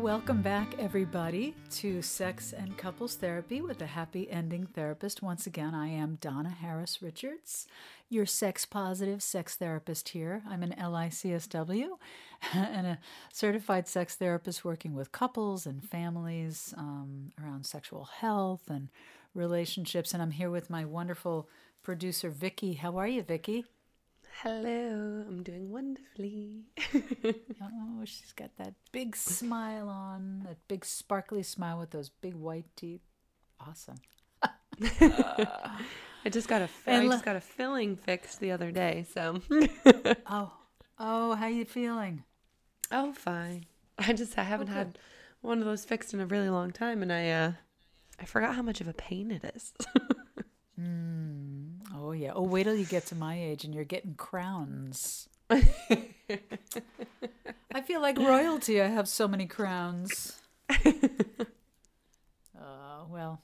Welcome back, everybody, to Sex and Couples Therapy with a Happy Ending Therapist. Once again, I am Donna Harris Richards, your sex positive sex therapist here. I'm an LICSW and a certified sex therapist working with couples and families um, around sexual health and relationships. And I'm here with my wonderful producer, Vicki. How are you, Vicki? Hello, I'm doing wonderfully. oh, she's got that big smile on, that big sparkly smile with those big white teeth. Awesome. I just got a I just got a filling fixed the other day, so. oh, oh, how you feeling? Oh, fine. I just I haven't okay. had one of those fixed in a really long time, and I uh, I forgot how much of a pain it is. mm. Oh yeah. Oh, wait till you get to my age and you're getting crowns. I feel like royalty. I have so many crowns. Uh, well,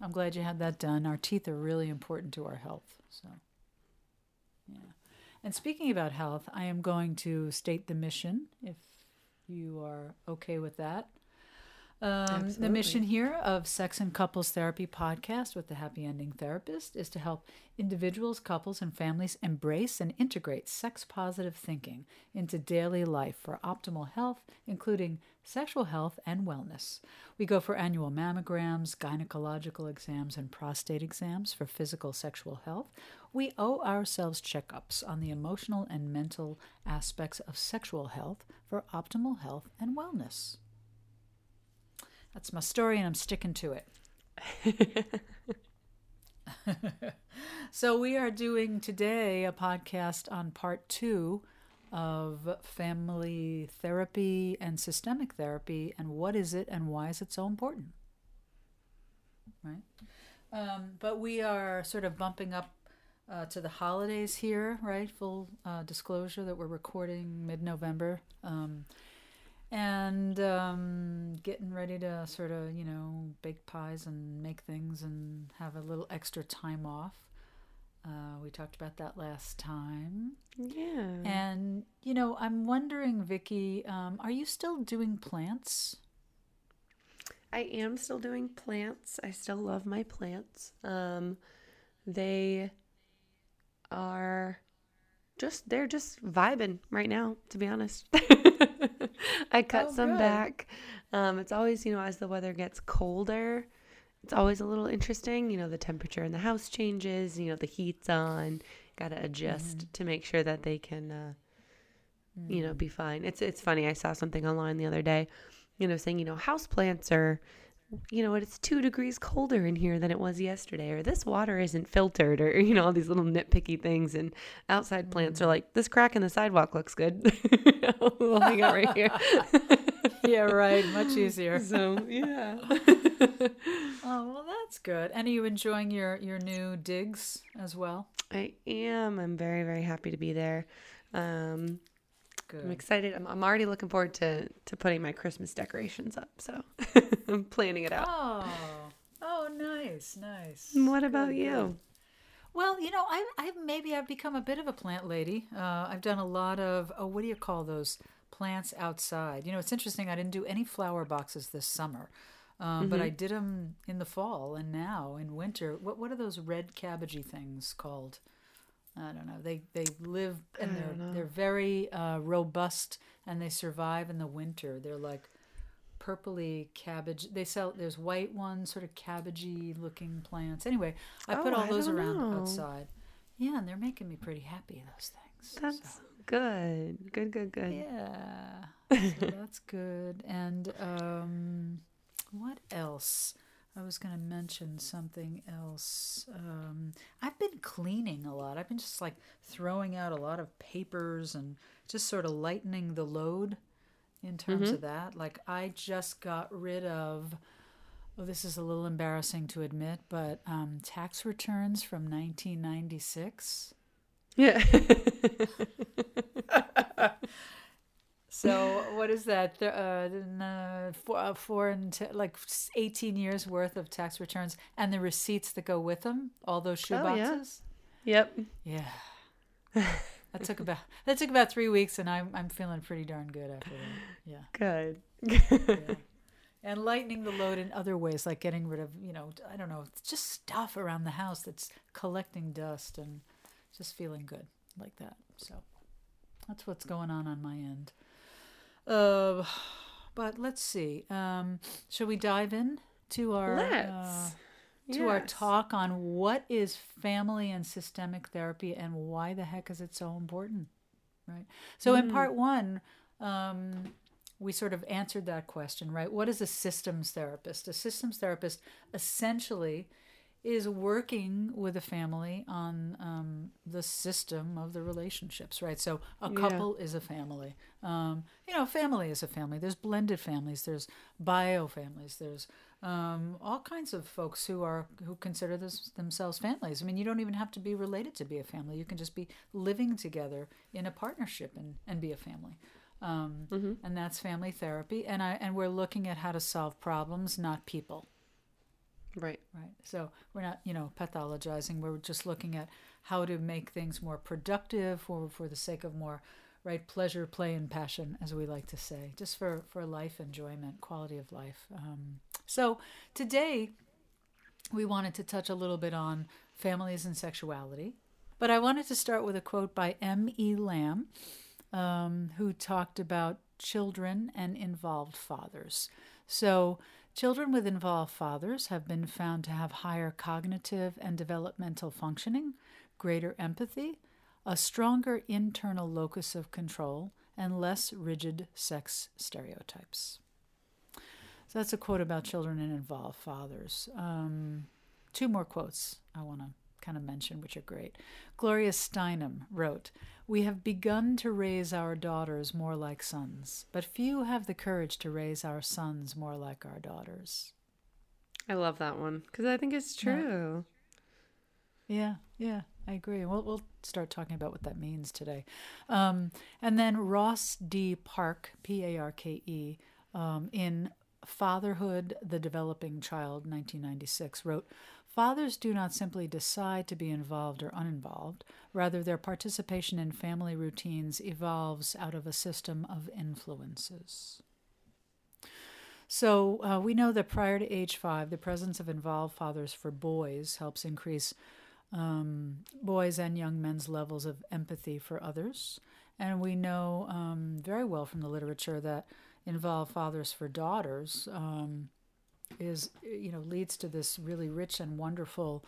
I'm glad you had that done. Our teeth are really important to our health. So, yeah. And speaking about health, I am going to state the mission if you are okay with that. Um, the mission here of Sex and Couples Therapy podcast with the Happy Ending Therapist is to help individuals, couples, and families embrace and integrate sex positive thinking into daily life for optimal health, including sexual health and wellness. We go for annual mammograms, gynecological exams, and prostate exams for physical sexual health. We owe ourselves checkups on the emotional and mental aspects of sexual health for optimal health and wellness. That's my story, and I'm sticking to it. so, we are doing today a podcast on part two of family therapy and systemic therapy, and what is it and why is it so important? Right? Um, but we are sort of bumping up uh, to the holidays here, right? Full uh, disclosure that we're recording mid November. Um, and um, getting ready to sort of, you know, bake pies and make things and have a little extra time off. Uh, we talked about that last time. Yeah. And, you know, I'm wondering, Vicki, um, are you still doing plants? I am still doing plants. I still love my plants. Um, they are just, they're just vibing right now, to be honest. I cut oh, some good. back. Um, it's always, you know, as the weather gets colder, it's always a little interesting. You know, the temperature in the house changes, you know, the heat's on. Got to adjust mm-hmm. to make sure that they can, uh, mm-hmm. you know, be mm-hmm. fine. It's, it's funny. I saw something online the other day, you know, saying, you know, house plants are you know, what, it's two degrees colder in here than it was yesterday, or this water isn't filtered, or, you know, all these little nitpicky things. And outside plants are mm. like, this crack in the sidewalk looks good. what we got right here. yeah, right. Much easier. So, yeah. oh, well, that's good. And are you enjoying your, your new digs as well? I am. I'm very, very happy to be there. Um, Good. I'm excited. I'm, I'm already looking forward to to putting my Christmas decorations up. So I'm planning it out. Oh, oh, nice, nice. What about good, you? Good. Well, you know, I, I maybe I've become a bit of a plant lady. Uh, I've done a lot of oh, what do you call those plants outside? You know, it's interesting. I didn't do any flower boxes this summer. Um, mm-hmm. But I did them in the fall and now in winter. What what are those red cabbagey things called? I don't know. They they live and they're they're very uh, robust and they survive in the winter. They're like purpley cabbage. They sell there's white ones, sort of cabbagey looking plants. Anyway, I put oh, all those around know. outside. Yeah, and they're making me pretty happy. Those things. That's so. good. Good. Good. Good. Yeah. so that's good. And um, what else? I was going to mention something else. Um, I've been cleaning a lot. I've been just like throwing out a lot of papers and just sort of lightening the load in terms mm-hmm. of that. Like, I just got rid of, oh, this is a little embarrassing to admit, but um, tax returns from 1996. Yeah. So what is that? Uh, four, uh, four and t- like eighteen years worth of tax returns and the receipts that go with them. All those shoe oh, boxes. Yeah. Yep. Yeah. that took about that took about three weeks, and I'm I'm feeling pretty darn good after that. Yeah. Good. yeah. And lightening the load in other ways, like getting rid of, you know, I don't know, just stuff around the house that's collecting dust and just feeling good like that. So that's what's going on on my end. Uh, but let's see. Um, shall we dive in to our uh, to our talk on what is family and systemic therapy and why the heck is it so important? Right. So in part one, um, we sort of answered that question, right? What is a systems therapist? A systems therapist essentially is working with a family on um, the system of the relationships, right? So a Yeah. couple is a family. Um, you know, family is a family. There's blended families. There's bio families. There's um, all kinds of folks who are who consider this, themselves families. I mean, you don't even have to be related to be a family. You can just be living together in a partnership and, and be a family. Um, And that's family therapy. And I and we're looking at how to solve problems, not people. Right. Right. So we're not, you know, pathologizing. We're just looking at how to make things more productive for for the sake of more right pleasure, play, and passion, as we like to say, just for for life enjoyment, quality of life. Um, so today we wanted to touch a little bit on families and sexuality, but I wanted to start with a quote by M. E. Lamb, um, who talked about children and involved fathers. So, children with involved fathers have been found to have higher cognitive and developmental functioning, greater empathy, a stronger internal locus of control, and less rigid sex stereotypes. So, that's a quote about children and involved fathers. Um, two more quotes I want to kind of mention, which are great. Gloria Steinem wrote, We have begun to raise our daughters more like sons, but few have the courage to raise our sons more like our daughters. I love that one because I think it's Yeah. true. Yeah, yeah, I agree. We'll, we'll start talking about what that means today. Um, and then Ross D. Parke, P A R K E, um, in Fatherhood, the Developing Child, 1996, wrote Fathers do not simply decide to be involved or uninvolved, rather, their participation in family routines evolves out of a system of influences. So, uh, we know that prior to age five, the presence of involved fathers for boys helps increase um, boys and young men's levels of empathy for others. And we know um, very well from the literature that involved fathers for daughters um, is, you know, leads to this really rich and wonderful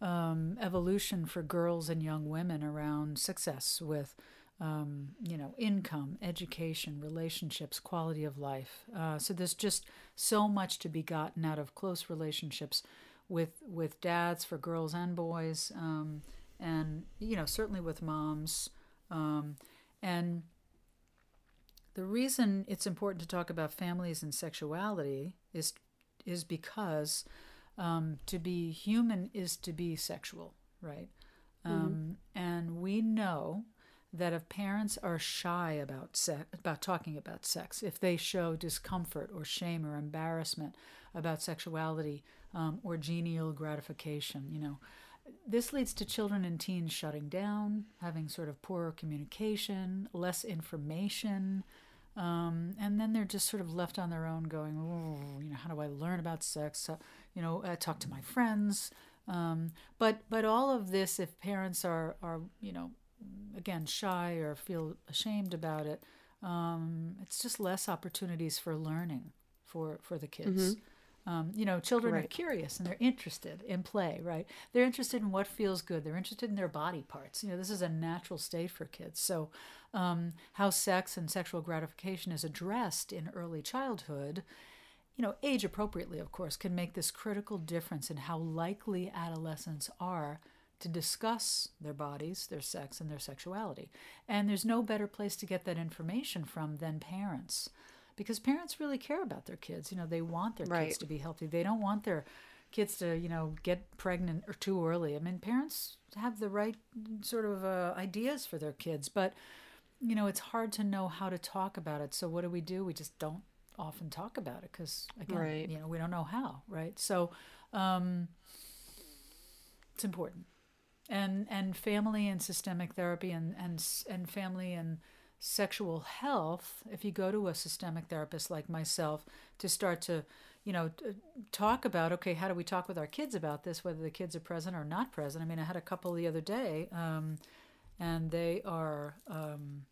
um, evolution for girls and young women around success with, um, you know, income, education, relationships, quality of life. Uh, so there's just so much to be gotten out of close relationships with with dads for girls and boys, um, and you know certainly with moms, um, and the reason it's important to talk about families and sexuality is is because um, to be human is to be sexual, right? Um, and we know that if parents are shy about sex, about talking about sex, if they show discomfort or shame or embarrassment about sexuality um, or genital gratification, you know, this leads to children and teens shutting down, having sort of poorer communication, less information, um, and then they're just sort of left on their own, going, oh, you know, how do I learn about sex? Uh, you know, talk to my friends. Um, but but all of this, if parents are are you know, again shy or feel ashamed about it, um, it's just less opportunities for learning for for the kids. Um, you know, children are curious and they're interested in play, right? They're interested in what feels good. They're interested in their body parts. You know, this is a natural state for kids. So, um, how sex and sexual gratification is addressed in early childhood, you know, age appropriately, of course, can make this critical difference in how likely adolescents are to discuss their bodies, their sex, and their sexuality. And there's no better place to get that information from than parents. Because parents really care about their kids. You know, they want their Right. kids to be healthy. They don't want their kids to, you know, get pregnant or too early. I mean, parents have the right sort of uh, ideas for their kids, but you know, it's hard to know how to talk about it. So what do we do? We just don't often talk about it because again, Right. you know, we don't know how, right? So um, it's important. and and family and systemic therapy and and and family and sexual health if you go to a systemic therapist like myself to start to you know talk about okay how do we talk with our kids about this whether the kids are present or not present i mean i had a couple the other day um, and they are um,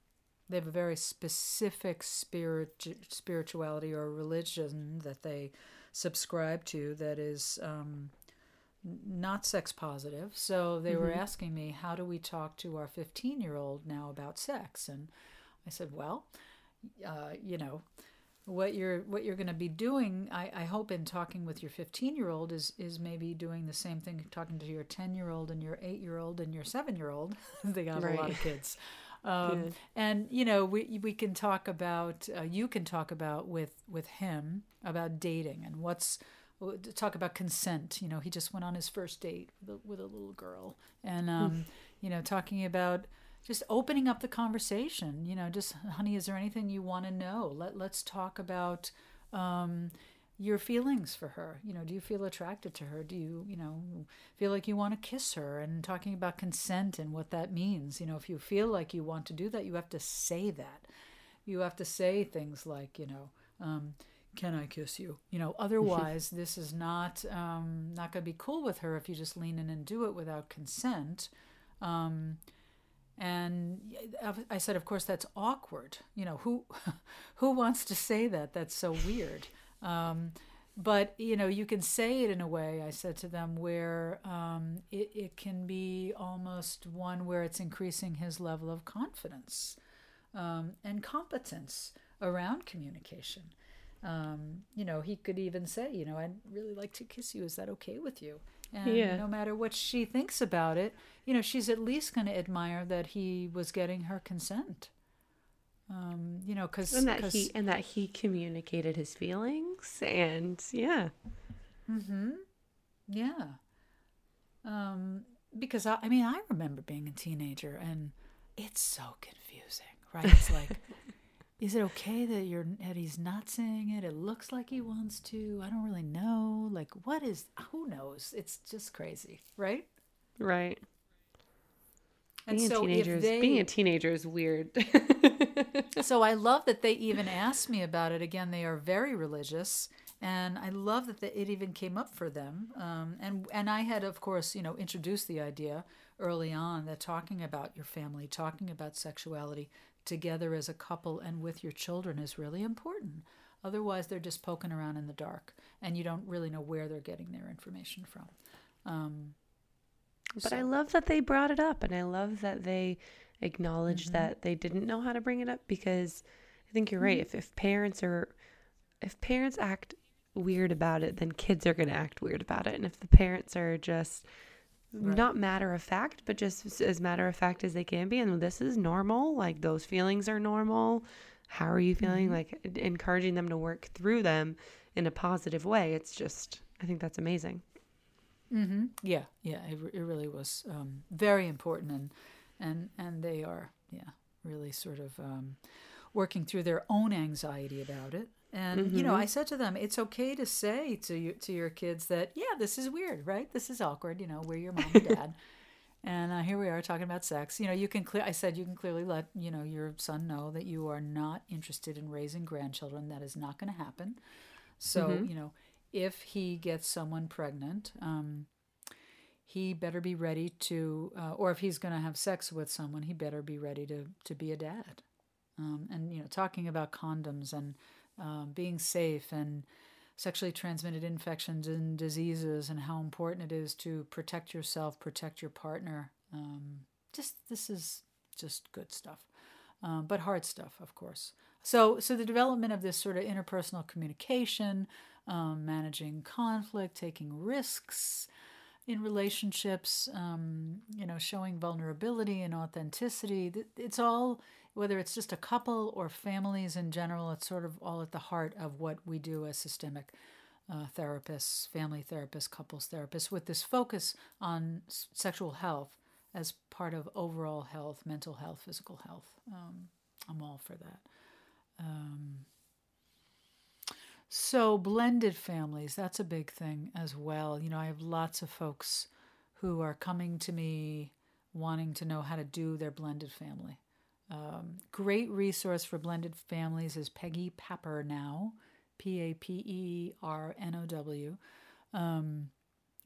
they have a very specific spirit spirituality or religion that they subscribe to that is um, not sex positive. So they mm-hmm. were asking me, how do we talk to our 15 year old now about sex? And I said, well, uh, you know, what you're what you're going to be doing, I, I hope in talking with your 15 year old is is maybe doing the same thing, talking to your 10 year old and your 8 year old and your 7 year old. they got right. a lot of kids. Um, and you know we we can talk about uh, you can talk about with with him about dating and what's talk about consent. You know, he just went on his first date with a, with a little girl, and um, you know, talking about just opening up the conversation. You know, just honey, is there anything you want to know? Let Let's talk about um, your feelings for her. You know, do you feel attracted to her? Do you you know feel like you want to kiss her? And talking about consent and what that means. You know, if you feel like you want to do that, you have to say that. You have to say things like, you know. Um, can I kiss you? You know, otherwise this is not um, not going to be cool with her if you just lean in and do it without consent. Um, and I said, of course, that's awkward. You know, who who wants to say that? That's so weird. Um, but you know, you can say it in a way. I said to them where um, it it can be almost one where it's increasing his level of confidence um, and competence around communication um, you know, he could even say, you know, I'd really like to kiss you. Is that okay with you? And yeah. no matter what she thinks about it, you know, she's at least going to admire that he was getting her consent. Um, you know, because and that cause, he and that he communicated his feelings, and yeah, mm-hmm, yeah. Um, because I, I mean, I remember being a teenager, and it's so confusing, right? It's like is it okay that you're that he's not saying it? It looks like he wants to. I don't really know. Like what is who knows? It's just crazy, right? Right. And being so a teenager is, they, being a teenager is weird. so I love that they even asked me about it. Again, they are very religious, and I love that the, it even came up for them. Um, and and I had, of course, you know, introduced the idea early on that talking about your family, talking about sexuality, together as a couple and with your children is really important. Otherwise, they're just poking around in the dark and you don't really know where they're getting their information from. Um, but so. I love that they brought it up and I love that they acknowledged mm-hmm. that they didn't know how to bring it up because I think you're right. Mm-hmm. If, if parents are, if parents act weird about it, then kids are going to act weird about it. And if the parents are just, Right. not matter of fact, but just as matter of fact as they can be. And this is normal. Like those feelings are normal. How are you feeling? Mm-hmm. Like encouraging them to work through them in a positive way. It's just, I think that's amazing. Mm-hmm. Yeah, yeah, it, it really was um, very important, and and and they are, yeah, really sort of um, working through their own anxiety about it, and mm-hmm. you know, I mm-hmm. said to them, it's okay to say to you to your kids that, yeah, this is weird, right? This is awkward. You know, we're your mom and dad, and uh, here we are talking about sex. You know, you can clear. I said you can clearly let you know your son know that you are not interested in raising grandchildren. That is not going to happen. So mm-hmm. you know, if he gets someone pregnant, um, he better be ready to, uh, or if he's going to have sex with someone, he better be ready to to be a dad. Um, and you know, talking about condoms and um, being safe and sexually transmitted infections and diseases and how important it is to protect yourself, protect your partner. Um, just this is just good stuff, um, but hard stuff, of course. So, so the development of this sort of interpersonal communication, um, managing conflict, taking risks in relationships, um, you know, showing vulnerability and authenticity. It's all whether it's just a couple or families in general, it's sort of all at the heart of what we do as systemic uh, therapists, family therapists, couples therapists, with this focus on s- sexual health as part of overall health, mental health, physical health. Um, I'm all for that. Um, so, blended families, that's a big thing as well. You know, I have lots of folks who are coming to me wanting to know how to do their blended family. Um, great resource for blended families is Peggy Papernow, P A P E R N O W. Um,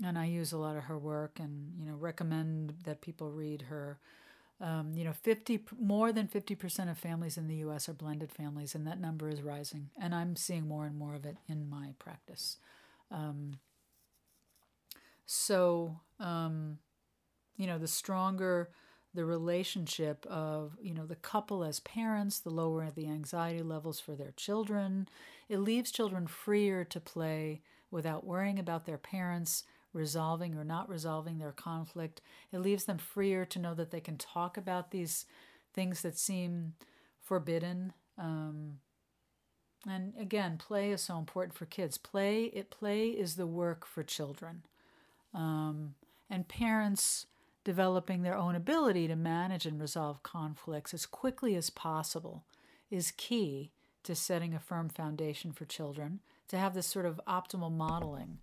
and I use a lot of her work and, you know, recommend that people read her. Um, you know, 50 more than 50% of families in the US are blended families, and that number is rising. And I'm seeing more and more of it in my practice. Um, so, um, you know, the stronger the relationship of, you know, the couple as parents, the lower the anxiety levels for their children, it leaves children freer to play without worrying about their parents resolving or not resolving their conflict. It leaves them freer to know that they can talk about these things that seem forbidden. Um, and again, play is so important for kids. Play it play is the work for children. Um, and parents developing their own ability to manage and resolve conflicts as quickly as possible is key to setting a firm foundation for children to have this sort of optimal modeling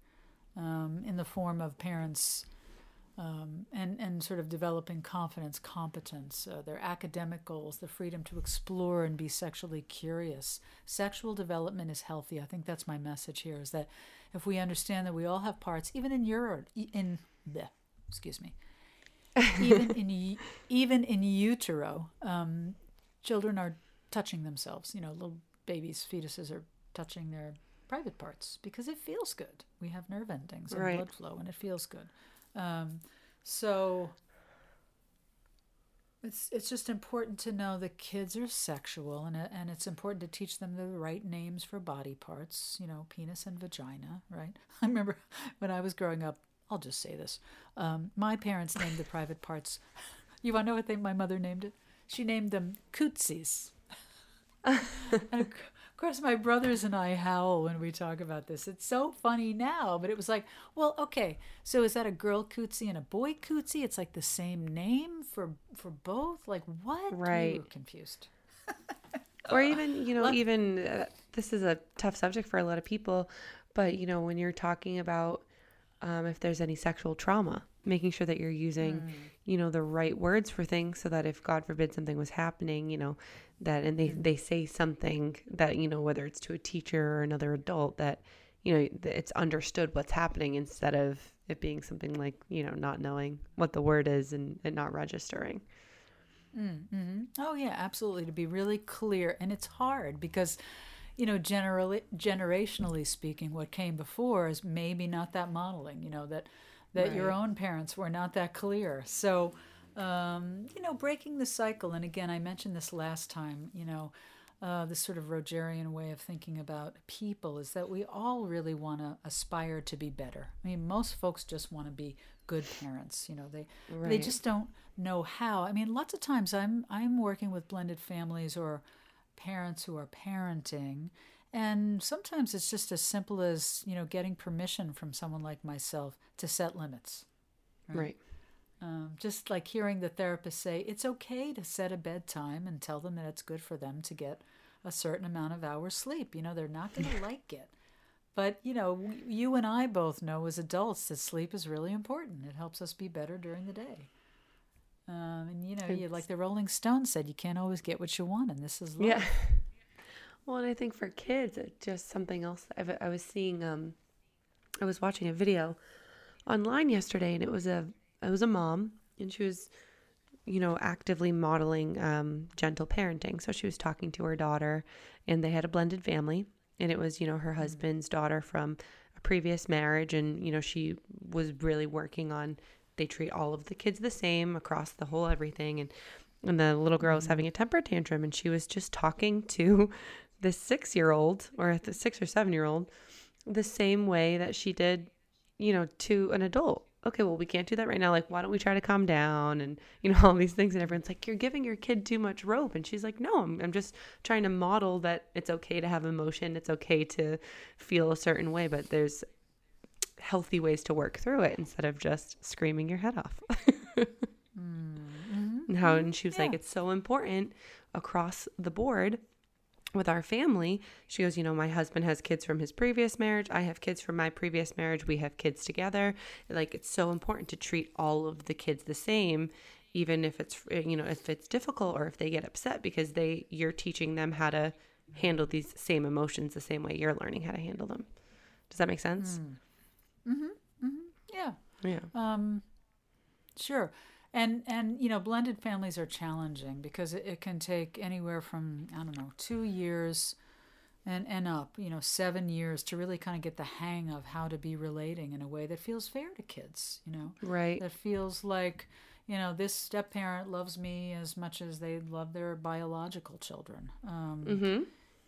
um, in the form of parents um, and, and sort of developing confidence, competence, uh, their academic goals, the freedom to explore and be sexually curious. Sexual development is healthy. I think that's my message here is that if we understand that we all have parts, even in your, in, the, excuse me, even in even in utero, um, children are touching themselves. You know, little babies, fetuses are touching their private parts because it feels good. We have nerve endings and right. blood flow, and it feels good. Um, so it's it's just important to know that kids are sexual, and and it's important to teach them the right names for body parts. You know, penis and vagina. Right. I remember when I was growing up, I'll just say this. Um, my parents named the private parts. You want to know what they, my mother named it? She named them cootsies. and of course, my brothers and I howl when we talk about this. It's so funny now, but it was like, well, okay, so is that a girl cootsie and a boy cootsie? It's like the same name for for both. Like what? Right. We confused. or even you know, even uh, this is a tough subject for a lot of people, but you know, when you're talking about um, if there's any sexual trauma, making sure that you're using, mm. you know, the right words for things so that if God forbid something was happening, you know, that and they mm. they say something that you know whether it's to a teacher or another adult that you know it's understood what's happening instead of it being something like you know not knowing what the word is and, and not registering. Mm, mm-hmm. Oh yeah, absolutely. To be really clear, and it's hard because you know, generally, generationally speaking, what came before is maybe not that modeling. You know that that right. your own parents were not that clear. So, um, you know, breaking the cycle. And again, I mentioned this last time. You know, uh, this sort of Rogerian way of thinking about people is that we all really want to aspire to be better. I mean, most folks just want to be good parents. You know, they right. they just don't know how. I mean, lots of times I'm I'm working with blended families or parents who are parenting. And sometimes it's just as simple as, you know, getting permission from someone like myself to set limits. Right. right. Um, just like hearing the therapist say it's okay to set a bedtime and tell them that it's good for them to get a certain amount of hours sleep. You know, they're not going to like it. But, you know, you and I both know as adults that sleep is really important. It helps us be better during the day. Um, and you know, you, like the Rolling Stones said, you can't always get what you want, and this is love. yeah. Well, and I think for kids, it's just something else. I've, I was seeing, um, I was watching a video online yesterday, and it was a, it was a mom, and she was, you know, actively modeling um, gentle parenting. So she was talking to her daughter, and they had a blended family, and it was, you know, her mm-hmm. husband's daughter from a previous marriage, and you know, she was really working on they treat all of the kids the same across the whole everything. And and the little girl was mm-hmm. having a temper tantrum and she was just talking to the 6-year-old or the 6 or 7-year-old the same way that she did you know to an adult. Okay well we can't do that right now. Like why don't we try to calm down and you know all these things and everyone's like you're giving your kid too much rope. And she's like no I'm, I'm just trying to model that it's okay to have emotion. It's okay to feel a certain way. But there's healthy ways to work through it instead of just screaming your head off. mm-hmm. And and she was yeah. like, it's so important across the board with our family, she goes, you know, my husband has kids from his previous marriage. I have kids from my previous marriage. We have kids together. Like it's so important to treat all of the kids the same, even if it's you know if it's difficult or if they get upset because they you're teaching them how to handle these same emotions the same way you're learning how to handle them. Does that make sense? Mm-hmm. Mm-hmm. Yeah. Yeah. Um, sure. And and you know, blended families are challenging because it, it can take anywhere from I don't know two years, and and up. You know, seven years to really kind of get the hang of how to be relating in a way that feels fair to kids. You know, Right. that feels like you know this step parent loves me as much as they love their biological children. Um, Mm-hmm.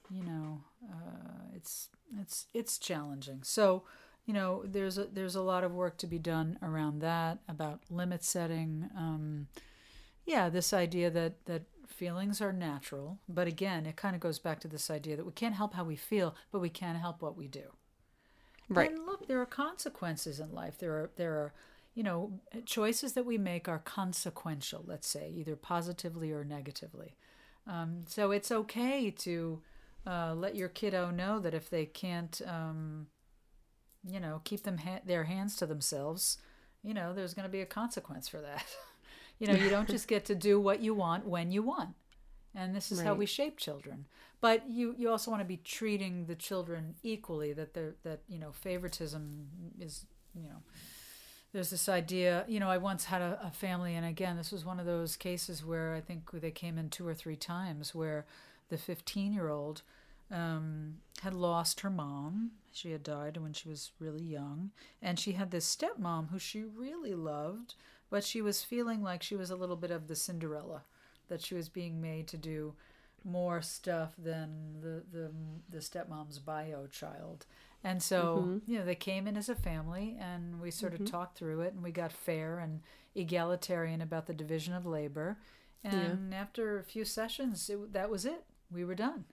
you know uh, it's it's it's challenging so you know there's a there's a lot of work to be done around that about limit setting um, yeah this idea that that feelings are natural but again it kind of goes back to this idea that we can't help how we feel but we can help what we do. Right. and look there are consequences in life. There are there are you know choices that we make are consequential let's say either positively or negatively. Um, so it's okay to uh, let your kiddo know that if they can't, um, you know, keep them ha- their hands to themselves, you know, there's going to be a consequence for that. you know, you don't just get to do what you want when you want, and this is how we shape children. But you you also want to be treating the children equally. That they're that you know favoritism is you know there's this idea you know i once had a, a family and again this was one of those cases where i think they came in two or three times where the 15 year old um, had lost her mom she had died when she was really young and she had this stepmom who she really loved but she was feeling like she was a little bit of the cinderella that she was being made to do more stuff than the the, the stepmom's bio child and so, you know, they came in as a family and we sort of talked through it and we got fair and egalitarian about the division of labor. And after a few sessions, it, that was it. We were done.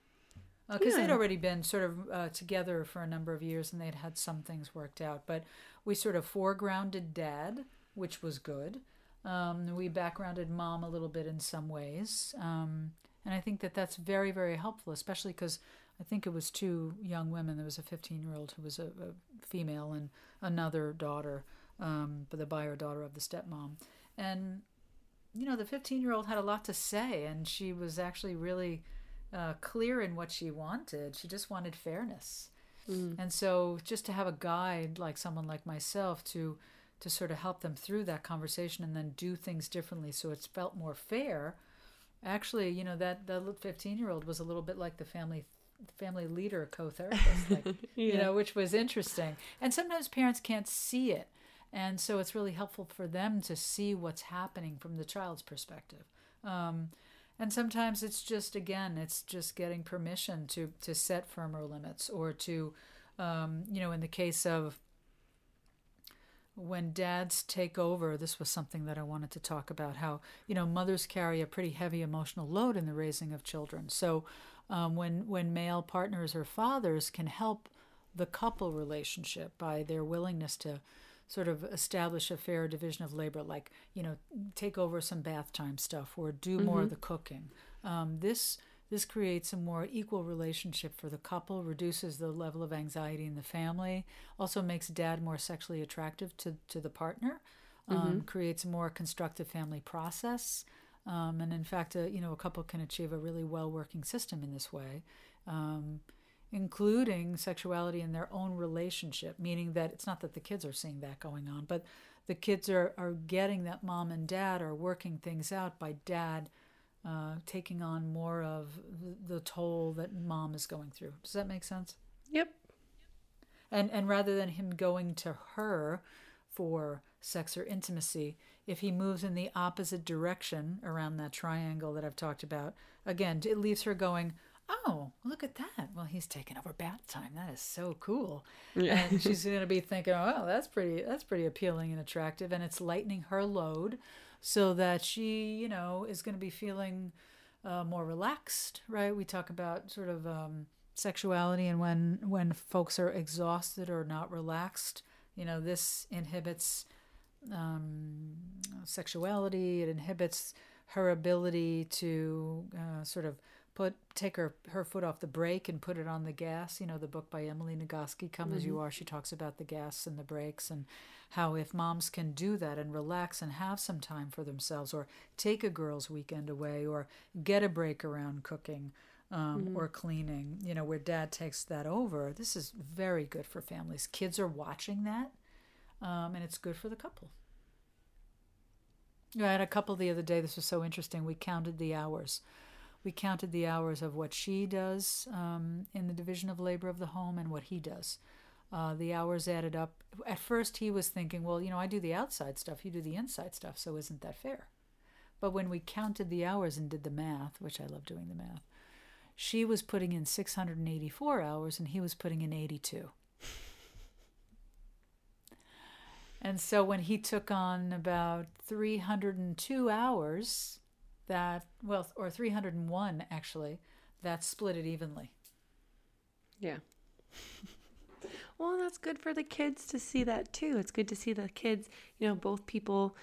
Because they'd already been sort of uh, together for a number of years and they'd had some things worked out. But we sort of foregrounded dad, which was good. Um, we backgrounded mom a little bit in some ways. Um, and I think that that's very, very helpful, especially because I think it was two young women. There was a 15 year old who was a, a female and another daughter, um, but the bio daughter of the stepmom. And, you know, the 15 year old had a lot to say, and she was actually really uh, clear in what she wanted. She just wanted fairness. And so just to have a guide like someone like myself to to sort of help them through that conversation and then do things differently so it's felt more fair actually you know that that 15 year old was a little bit like the family family leader co-therapist like, you know which was interesting. And sometimes parents can't see it. And so it's really helpful for them to see what's happening from the child's perspective. Um, and sometimes it's just again it's just getting permission to to set firmer limits or to um, you know in the case of when dads take over this was something that i wanted to talk about how you know mothers carry a pretty heavy emotional load in the raising of children. So um, when when male partners or fathers can help the couple relationship by their willingness to sort of establish a fair division of labor like you know take over some bath time stuff or do more of the cooking. Um, this this creates a more equal relationship for the couple, reduces the level of anxiety in the family, also makes dad more sexually attractive to, to the partner, um, creates a more constructive family process. Um, and in fact, a, you know, a couple can achieve a really well working system in this way, um, including sexuality in their own relationship, meaning that it's not that the kids are seeing that going on, but the kids are, are getting that mom and dad are working things out by dad uh, taking on more of the, the toll that mom is going through. Does that make sense? Yep. And and rather than him going to her for sex or intimacy, if he moves in the opposite direction around that triangle that I've talked about, again, it leaves her going, "Oh, look at that! Well, he's taking over bath time. That is so cool." Yeah. And she's going to be thinking, "Oh, that's pretty. That's pretty appealing and attractive." And it's lightening her load, so that she, you know, is going to be feeling uh, more relaxed. Right? We talk about sort of. Um, sexuality and when when folks are exhausted or not relaxed you know this inhibits um, sexuality it inhibits her ability to uh, sort of put take her her foot off the brake and put it on the gas. You know, the book by Emily Nagoski, "Come mm-hmm. as You Are." She talks about the gas and the brakes and how if moms can do that and relax and have some time for themselves, or take a girls' weekend away, or get a break around cooking. Um, mm-hmm. Or cleaning, you know, where dad takes that over. This is very good for families. Kids are watching that, um, and it's good for the couple. I had a couple the other day. This was so interesting. We counted the hours we counted the hours of what she does um, in the division of labor of the home and what he does. Uh, the hours added up. At first, he was thinking, well, you know, I do the outside stuff, you do the inside stuff, so isn't that fair? But when we counted the hours and did the math, which I love doing the math, she was putting in 684 hours and he was putting in 82. and so when he took on about 302 hours, that well or 301 actually that split it evenly. Yeah. Well that's good for the kids to see that too. It's good to see the kids you know both people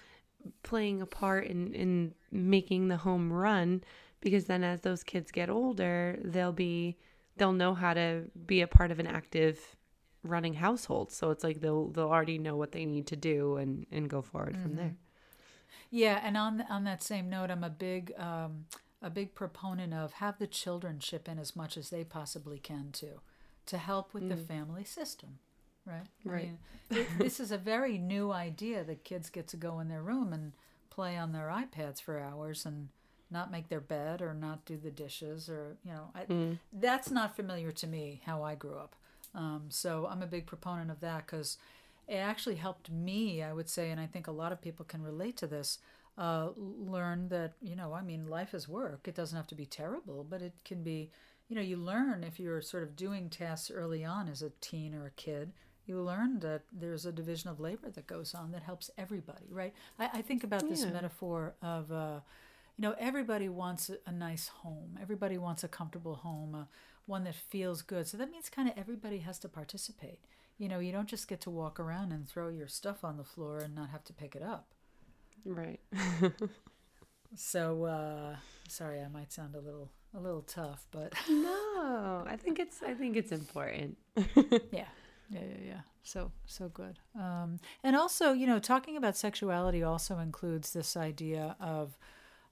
playing a part in in making the home run because then as those kids get older they'll be they'll know how to be a part of an active running household. So it's like they'll they'll already know what they need to do and and go forward mm-hmm. from there yeah, and on on that same note, I'm a big um, a big proponent of have the children chip in as much as they possibly can too, to help with mm. the family system, right? Right. I mean, this is a very new idea that kids get to go in their room and play on their iPads for hours and not make their bed or not do the dishes or you know I, mm. that's not familiar to me how I grew up. Um, so I'm a big proponent of that because it actually helped me, I would say, and I think a lot of people can relate to this. Uh, learn that you know, I mean, life is work. It doesn't have to be terrible, but it can be. You know, you learn if you're sort of doing tasks early on as a teen or a kid. You learn that there's a division of labor that goes on that helps everybody, right? I, I think about this metaphor of, uh, you know, everybody wants a nice home. Everybody wants a comfortable home, uh, one that feels good. So that means kind of everybody has to participate you know, you don't just get to walk around and throw your stuff on the floor and not have to pick it up. Right. so, uh, sorry, I might sound a little a little tough, but no, I think it's I think it's important. yeah. Yeah, yeah, yeah. So, so good. Um, and also, you know, talking about sexuality also includes this idea of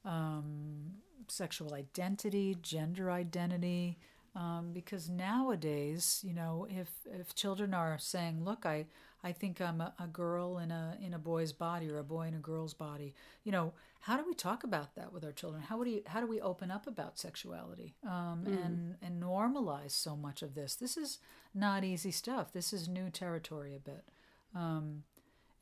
um, sexual identity, gender identity, um, because nowadays, you know, if if children are saying, "Look, I I think I'm a, a, girl in a in a boy's body or a boy in a girl's body," you know, how do we talk about that with our children? How do you, how do we open up about sexuality um, mm. and and normalize so much of this? This is not easy stuff. This is new territory a bit. Um,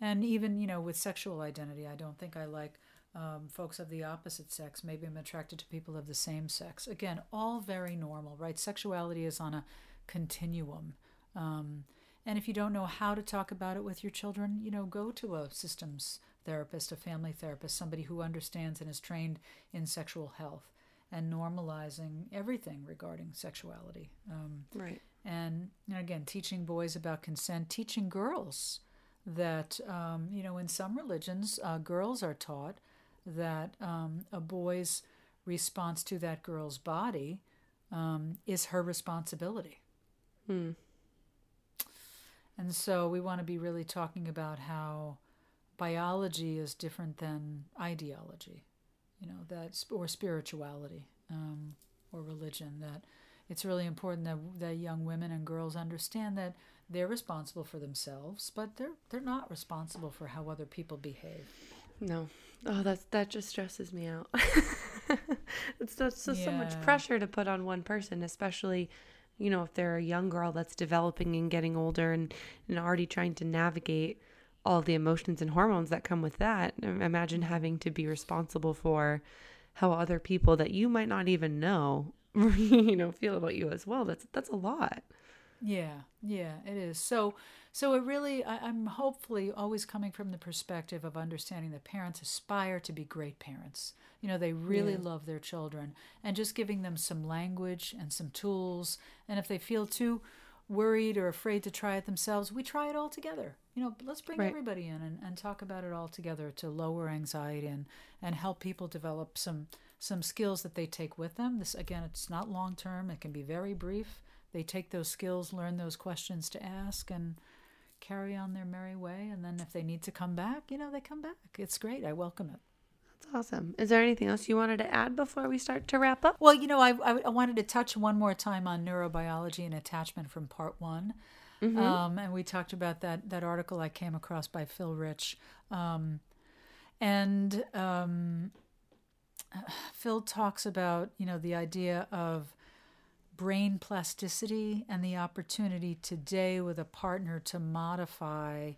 and even you know with sexual identity, I don't think I like um, folks of the opposite sex. Maybe I'm attracted to people of the same sex. Again, all very normal, right? Sexuality is on a continuum. Um, and if you don't know how to talk about it with your children, you know, go to a systems therapist, a family therapist, somebody who understands and is trained in sexual health and normalizing everything regarding sexuality. Um, right. And, and again, teaching boys about consent, teaching girls that, um, you know, in some religions, uh, girls are taught that um, a boy's response to that girl's body um, is her responsibility. Hmm. And so we want to be really talking about how biology is different than ideology, you know, that or spirituality um, or religion. That it's really important that that young women and girls understand that they're responsible for themselves, but they're they're not responsible for how other people behave. No. Oh, that's that just stresses me out. it's just, yeah. so much pressure to put on one person, especially, you know, if they're a young girl that's developing and getting older and, and already trying to navigate all the emotions and hormones that come with that. Imagine having to be responsible for how other people that you might not even know, you know, feel about you as well. That's that's a lot. Yeah, yeah, it is. So so it really, I, am hopefully always coming from the perspective of understanding that parents aspire to be great parents. You know, they really yeah. love their children and just giving them some language and some tools. And if they feel too worried or afraid to try it themselves, we try it all together. You know, let's bring right. everybody in and, and talk about it all together to lower anxiety and, and help people develop some some skills that they take with them. This again, it's not long term. It can be very brief. They take those skills, learn those questions to ask, and carry on their merry way. And then if they need to come back, you know, they come back. It's great. I welcome it. That's awesome. Is there anything else you wanted to add before we start to wrap up? Well, you know, I, I, I wanted to touch one more time on neurobiology and attachment from part one. Mm-hmm. Um, and we talked about that that article I came across by Phil Rich, um, and um, Phil talks about you know the idea of brain plasticity and the opportunity today with a partner to modify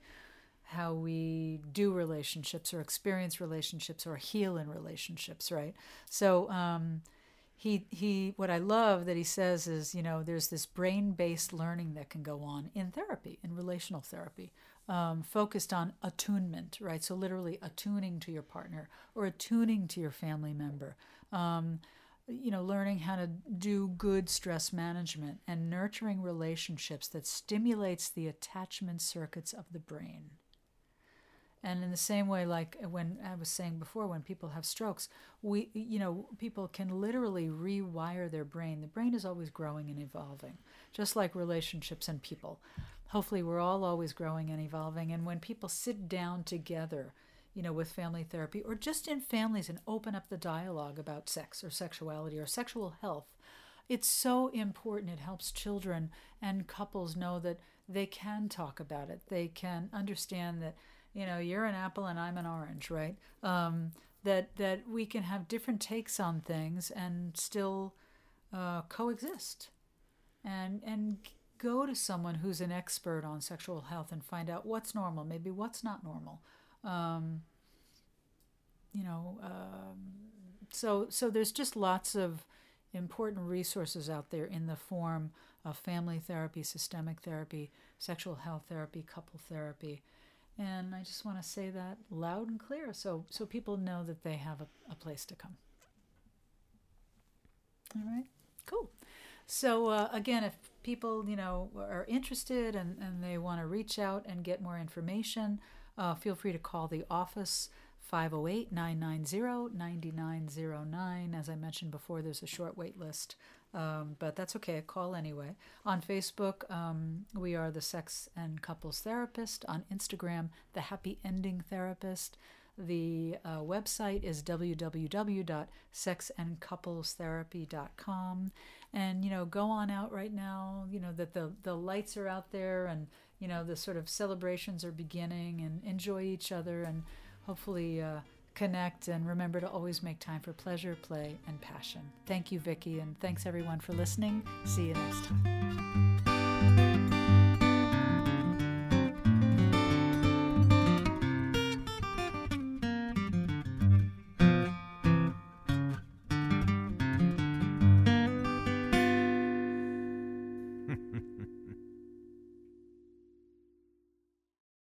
how we do relationships or experience relationships or heal in relationships, right? So um, he he what I love that he says is you know there's this brain based learning that can go on in therapy in relational therapy um, focused on attunement right so literally attuning to your partner or attuning to your family member um, you know learning how to do good stress management and nurturing relationships that stimulates the attachment circuits of the brain and in the same way, like when I was saying before, when people have strokes, we, you know, people can literally rewire their brain. The brain is always growing and evolving, just like relationships and people. Hopefully, we're all always growing and evolving. And when people sit down together, you know, with family therapy or just in families and open up the dialogue about sex or sexuality or sexual health, it's so important. It helps children and couples know that they can talk about it. They can understand that you know you're an apple and i'm an orange right um, that that we can have different takes on things and still uh, coexist and and go to someone who's an expert on sexual health and find out what's normal maybe what's not normal um, you know um, so so there's just lots of important resources out there in the form of family therapy systemic therapy sexual health therapy couple therapy and I just want to say that loud and clear so, so people know that they have a, a place to come. All right, cool. So uh, again, if people you know are interested and, and they want to reach out and get more information, uh, feel free to call the office 508 990 9909. As I mentioned before, there's a short wait list um, but that's okay. Call anyway. On Facebook, um, we are the Sex and Couples Therapist. On Instagram, the Happy Ending Therapist. The uh, website is www.sexandcouplestherapy.com. And, you know, go on out right now, you know, that the, the lights are out there and, you know, the sort of celebrations are beginning and enjoy each other and hopefully uh, connect, and remember to always make time for pleasure, play, and passion. Thank you, Vicki, and thanks everyone for listening. See you next time.